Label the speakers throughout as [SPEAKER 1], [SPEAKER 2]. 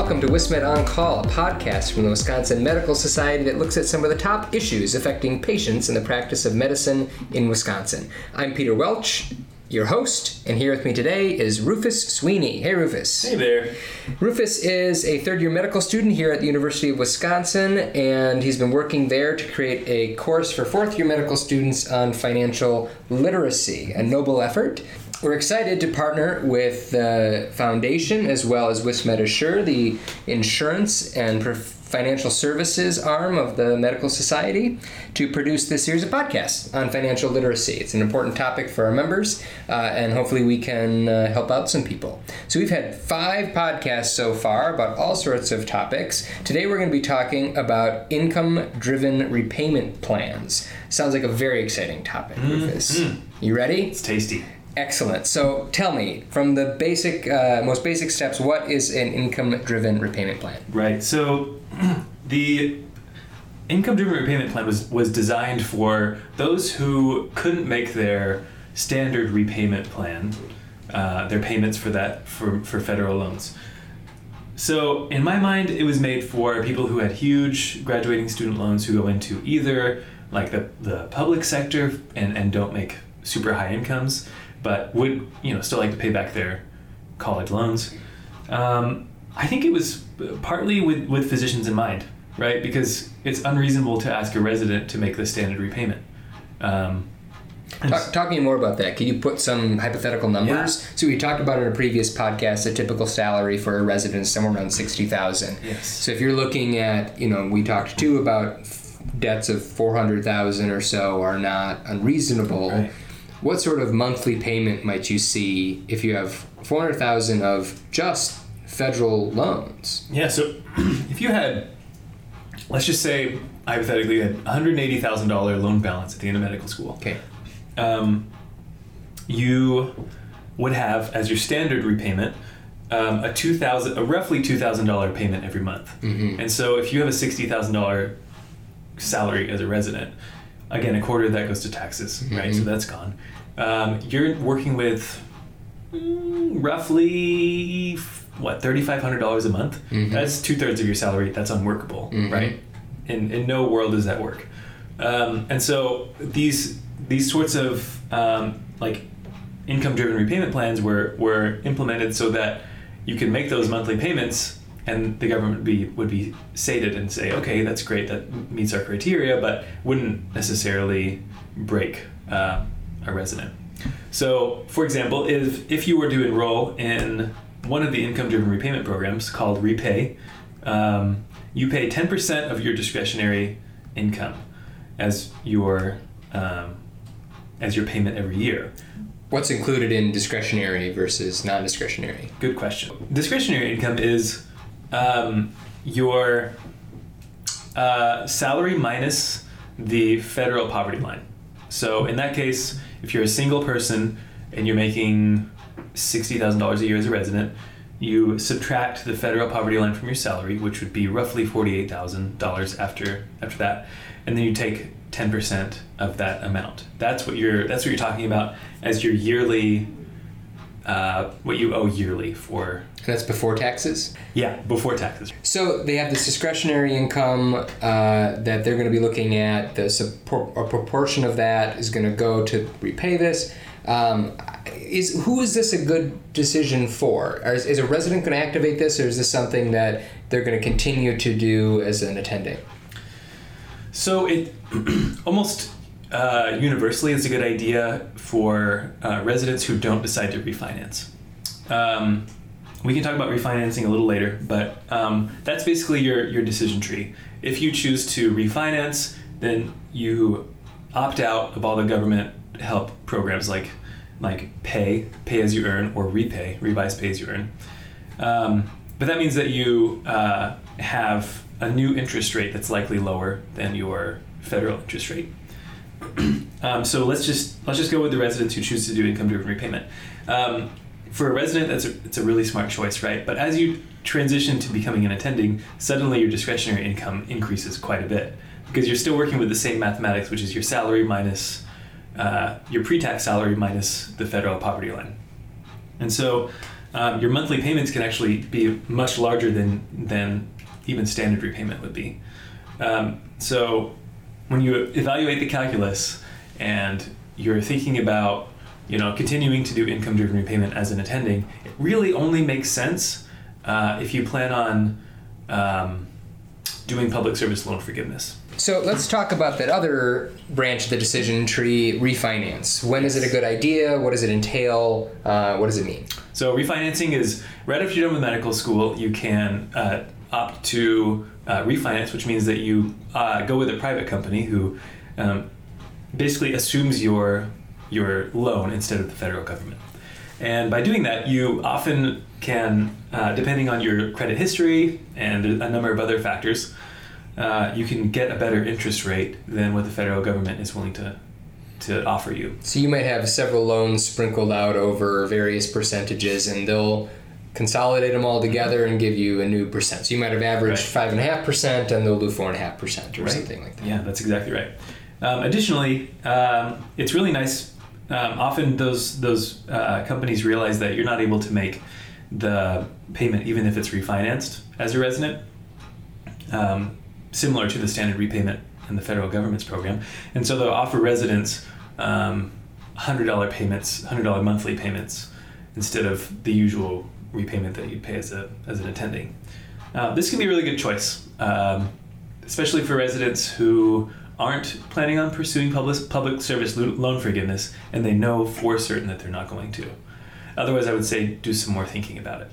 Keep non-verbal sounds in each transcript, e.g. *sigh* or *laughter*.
[SPEAKER 1] welcome to WisMed On Call, a podcast from the Wisconsin Medical Society that looks at some of the top issues affecting patients in the practice of medicine in Wisconsin. I'm Peter Welch, your host, and here with me today is Rufus Sweeney. Hey, Rufus.
[SPEAKER 2] Hey there.
[SPEAKER 1] Rufus is a third year medical student here at the University of Wisconsin, and he's been working there to create a course for fourth year medical students on financial literacy, a noble effort. We're excited to partner with the foundation as well as with Assure, the insurance and financial services arm of the Medical Society, to produce this series of podcasts on financial literacy. It's an important topic for our members, uh, and hopefully we can uh, help out some people. So we've had five podcasts so far about all sorts of topics. Today we're going to be talking about income-driven repayment plans. Sounds like a very exciting topic, Rufus. You ready?
[SPEAKER 2] It's tasty.
[SPEAKER 1] Excellent. So tell me, from the basic, uh, most basic steps, what is an income-driven repayment plan?
[SPEAKER 2] Right. So *clears throat* the income driven repayment plan was, was designed for those who couldn't make their standard repayment plan, uh, their payments for that for, for federal loans. So, in my mind, it was made for people who had huge graduating student loans who go into either like the, the public sector and, and don't make super high incomes, but would you know still like to pay back their college loans. Um, I think it was partly with, with physicians in mind, right? Because it's unreasonable to ask a resident to make the standard repayment. Um,
[SPEAKER 1] Talk, talk me more about that. Can you put some hypothetical numbers? So we talked about in a previous podcast a typical salary for a resident is somewhere around sixty thousand.
[SPEAKER 2] Yes.
[SPEAKER 1] So if you're looking at, you know, we talked too about f- debts of four hundred thousand or so are not unreasonable.
[SPEAKER 2] Right.
[SPEAKER 1] What sort of monthly payment might you see if you have four hundred thousand of just federal loans?
[SPEAKER 2] Yeah, so *clears throat* if you had, let's just say, hypothetically, had $180,000 loan balance at the end of medical school,
[SPEAKER 1] Okay.
[SPEAKER 2] um, you would have as your standard repayment um, a two thousand, a roughly two thousand dollar payment every month.
[SPEAKER 1] Mhm.
[SPEAKER 2] And so, if you have a sixty thousand dollar salary as a resident, again, a quarter of that goes to taxes, right? So
[SPEAKER 1] Mhm.
[SPEAKER 2] that's gone. Um, you're working with mm, roughly what thirty five hundred dollars a month.
[SPEAKER 1] Mhm.
[SPEAKER 2] That's two thirds of your salary. That's unworkable,
[SPEAKER 1] Mhm.
[SPEAKER 2] right? In in no world does that work. Um, and so these these sorts of um, like income driven repayment plans were were implemented so that you can make those monthly payments and the government would be would be sated and say okay that's great that meets our criteria but wouldn't necessarily break uh, a resident so for example if if you were to enroll in one of the income driven repayment programs called REPAYE um, you pay 10% of your discretionary income as your um, as your payment every year
[SPEAKER 1] What's included in discretionary versus non-discretionary?
[SPEAKER 2] Good question. Discretionary income is um, your uh, salary minus the federal poverty line. So in that case, if you're a single person and you're making sixty thousand dollars a year as a resident, you subtract the federal poverty line from your salary, which would be roughly forty-eight thousand dollars after after that, and then you take ten percent of that amount. That's what you're that's what you're talking about as your yearly uh, what you owe yearly for
[SPEAKER 1] that's before taxes.
[SPEAKER 2] yeah before taxes.
[SPEAKER 1] So they have this discretionary income uh, that they're going to be looking at. The support, a proportion of that is going to go to repay this. Um, is who is this a good decision for? Is, is a resident going to activate this, or is this something that they're going to continue to do as an attending?
[SPEAKER 2] So it *clears throat* almost uh, universally is a good idea for uh, residents who don't decide to refinance. Um, we can talk about refinancing a little later, but um, that's basically your, your decision tree. If you choose to refinance, then you opt out of all the government help programs like like PAYE, pay as you earn, or REPAYE, revise pay as you earn. Um, but that means that you uh, have a new interest rate that's likely lower than your federal interest rate. *clears throat* um, so let's just let's just go with the residents who choose to do income-driven repayment. Um, for a resident, that's a, it's a really smart choice, right? But as you transition to becoming an attending, suddenly your discretionary income increases quite a bit because you're still working with the same mathematics, which is your salary minus uh, your pre-tax salary minus the federal poverty line. And so um, your monthly payments can actually be much larger than than even standard repayment would be. Um, so when you evaluate the calculus and you're thinking about you know continuing to do income driven repayment as an attending, it really only makes sense uh, if you plan on um, doing public service loan forgiveness.
[SPEAKER 1] So let's talk about that other branch of the decision tree, refinance. When is it a good idea? What does it entail? Uh, what does it mean?
[SPEAKER 2] So refinancing is right after you're done with medical school, you can uh, opt to uh, refinance, which means that you uh, go with a private company who um, basically assumes your your loan instead of the federal government. And by doing that, you often can, uh, depending on your credit history and a number of other factors, uh, you can get a better interest rate than what the federal government is willing to to offer you.
[SPEAKER 1] So you might have several loans sprinkled out over various percentages, and they'll consolidate them all together and give you a new percent. So you might have averaged five and a half percent, and they'll do four and a half percent or
[SPEAKER 2] Right.
[SPEAKER 1] something like that.
[SPEAKER 2] Yeah, that's exactly right. Um, additionally, um, it's really nice. Um, often those those uh, companies realize that you're not able to make the payment even if it's refinanced as a resident, um, similar to the standard repayment in the federal government's program, and so they'll offer residents um, hundred dollar payments, hundred dollar monthly payments instead of the usual repayment that you'd pay as a as an attending. Uh, this can be a really good choice, um, especially for residents who aren't planning on pursuing public public service lo- loan forgiveness and they know for certain that they're not going to. Otherwise, I would say do some more thinking about it.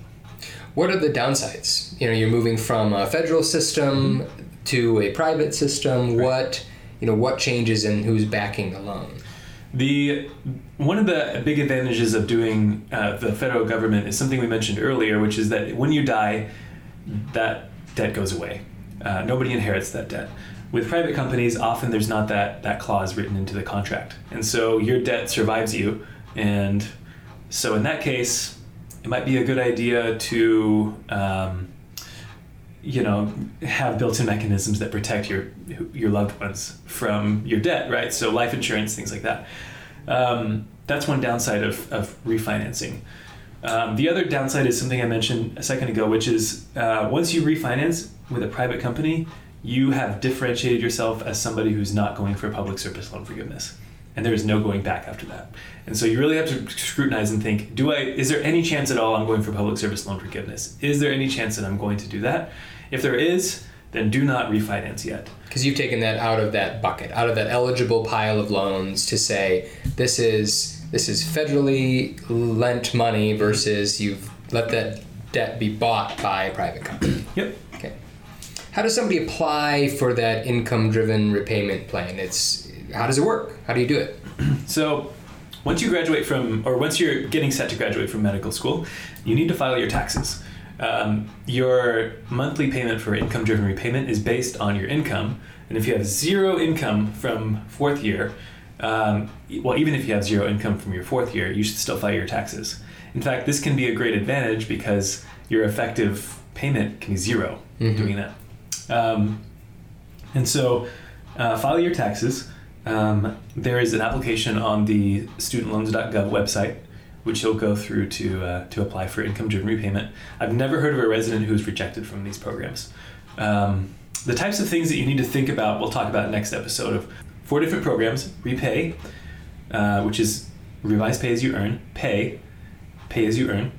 [SPEAKER 1] What are the downsides? You know, you're moving from a federal system to a private system. What you know, what changes and who's backing the loan?
[SPEAKER 2] The one of the big advantages of doing uh, the federal government is something we mentioned earlier, which is that when you die, that debt goes away. Uh, nobody inherits that debt. With private companies, often there's not that that clause written into the contract, and so your debt survives you. And so in that case, it might be a good idea to. Um, you know, have built-in mechanisms that protect your your loved ones from your debt, right? So life insurance, things like that. Um, that's one downside of, of refinancing. Um, the other downside is something I mentioned a second ago, which is uh, once you refinance with a private company, you have differentiated yourself as somebody who's not going for public service loan forgiveness, and there is no going back after that. And so you really have to scrutinize and think: Do I? Is there any chance at all I'm going for public service loan forgiveness? Is there any chance that I'm going to do that? If there is, then do not refinance yet.
[SPEAKER 1] Because you've taken that out of that bucket, out of that eligible pile of loans to say this is this is federally lent money versus you've let that debt be bought by a private company. *clears throat*
[SPEAKER 2] Yep.
[SPEAKER 1] Okay. How does somebody apply for that income driven repayment plan? It's how does it work? How do you do it? *clears throat*
[SPEAKER 2] So, once you graduate from, or once you're getting set to graduate from medical school, you need to file your taxes. Um, your monthly payment for income driven repayment is based on your income. And if you have zero income from fourth year, um, well, even if you have zero income from your fourth year, you should still file your taxes. In fact, this can be a great advantage because your effective payment can be 0
[SPEAKER 1] Mhm.
[SPEAKER 2] doing that. Um, and so, uh, file your taxes. Um, there is an application on the studentloans.gov website, which you'll go through to uh, to apply for income-driven repayment. I've never heard of a resident who's rejected from these programs. Um, the types of things that you need to think about, we'll talk about next episode of four different programs: REPAYE, uh, which is revise pay as you earn, PAYE, pay as you earn,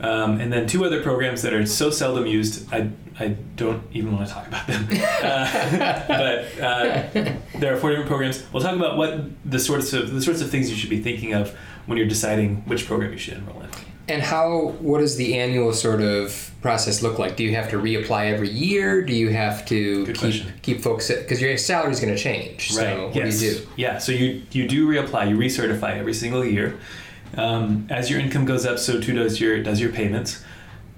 [SPEAKER 2] um, and then two other programs that are so seldom used, I, I don't even want to talk about them. *laughs* Uh, but uh, there are four different programs. We'll talk about what the sorts of the sorts of things you should be thinking of when you're deciding which program you should enroll in.
[SPEAKER 1] And how what does the annual sort of process look like? Do you have to reapply every year? Do you have to
[SPEAKER 2] Good
[SPEAKER 1] keep
[SPEAKER 2] question.
[SPEAKER 1] keep folks because your salary is going to change? So what
[SPEAKER 2] yes.
[SPEAKER 1] do you do?
[SPEAKER 2] Yeah. So you you do reapply. You recertify every single year. Um, as your income goes up, so too does your does your payments.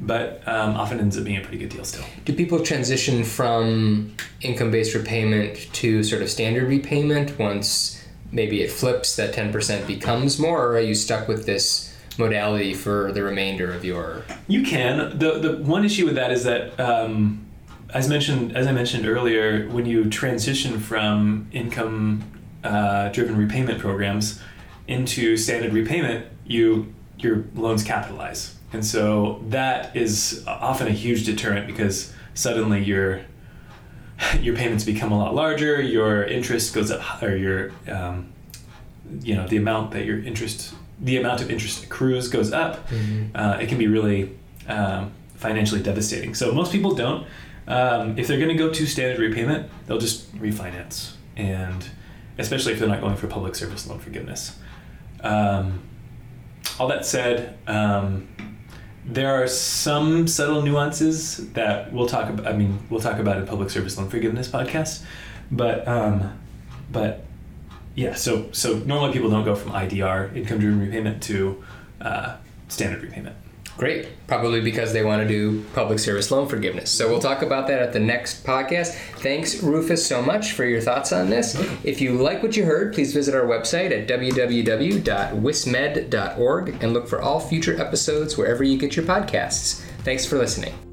[SPEAKER 2] But um, often ends up being a pretty good deal still.
[SPEAKER 1] Do people transition from income based repayment to sort of standard repayment once maybe it flips that 10% becomes more, or are you stuck with this modality for the remainder of your.
[SPEAKER 2] You can. the The one issue with that is that, um, as mentioned, as I mentioned earlier, when you transition from income uh, driven repayment programs into standard repayment, you your loans capitalize, And so that is often a huge deterrent because suddenly your *laughs* your payments become a lot larger, your interest goes up, or your um, you know the amount that your interest the amount of interest accrues goes up.
[SPEAKER 1] Mm-hmm.
[SPEAKER 2] Uh, it can be really um, financially devastating. So most people don't. Um, if they're going to go to standard repayment, they'll just refinance, and especially if they're not going for public service loan forgiveness. Um, all that said, um, there are some subtle nuances that we'll talk about. I mean, we'll talk about in public service loan forgiveness podcast, but um, but yeah. So so normally people don't go from IDR income driven repayment to uh, standard repayment.
[SPEAKER 1] Great. Probably because they want to do public service loan forgiveness. So we'll talk about that at the next podcast. Thanks, Rufus, so much for your thoughts on this. If you like what you heard, please visit our website at www.wismed.org and look for all future episodes wherever you get your podcasts. Thanks for listening.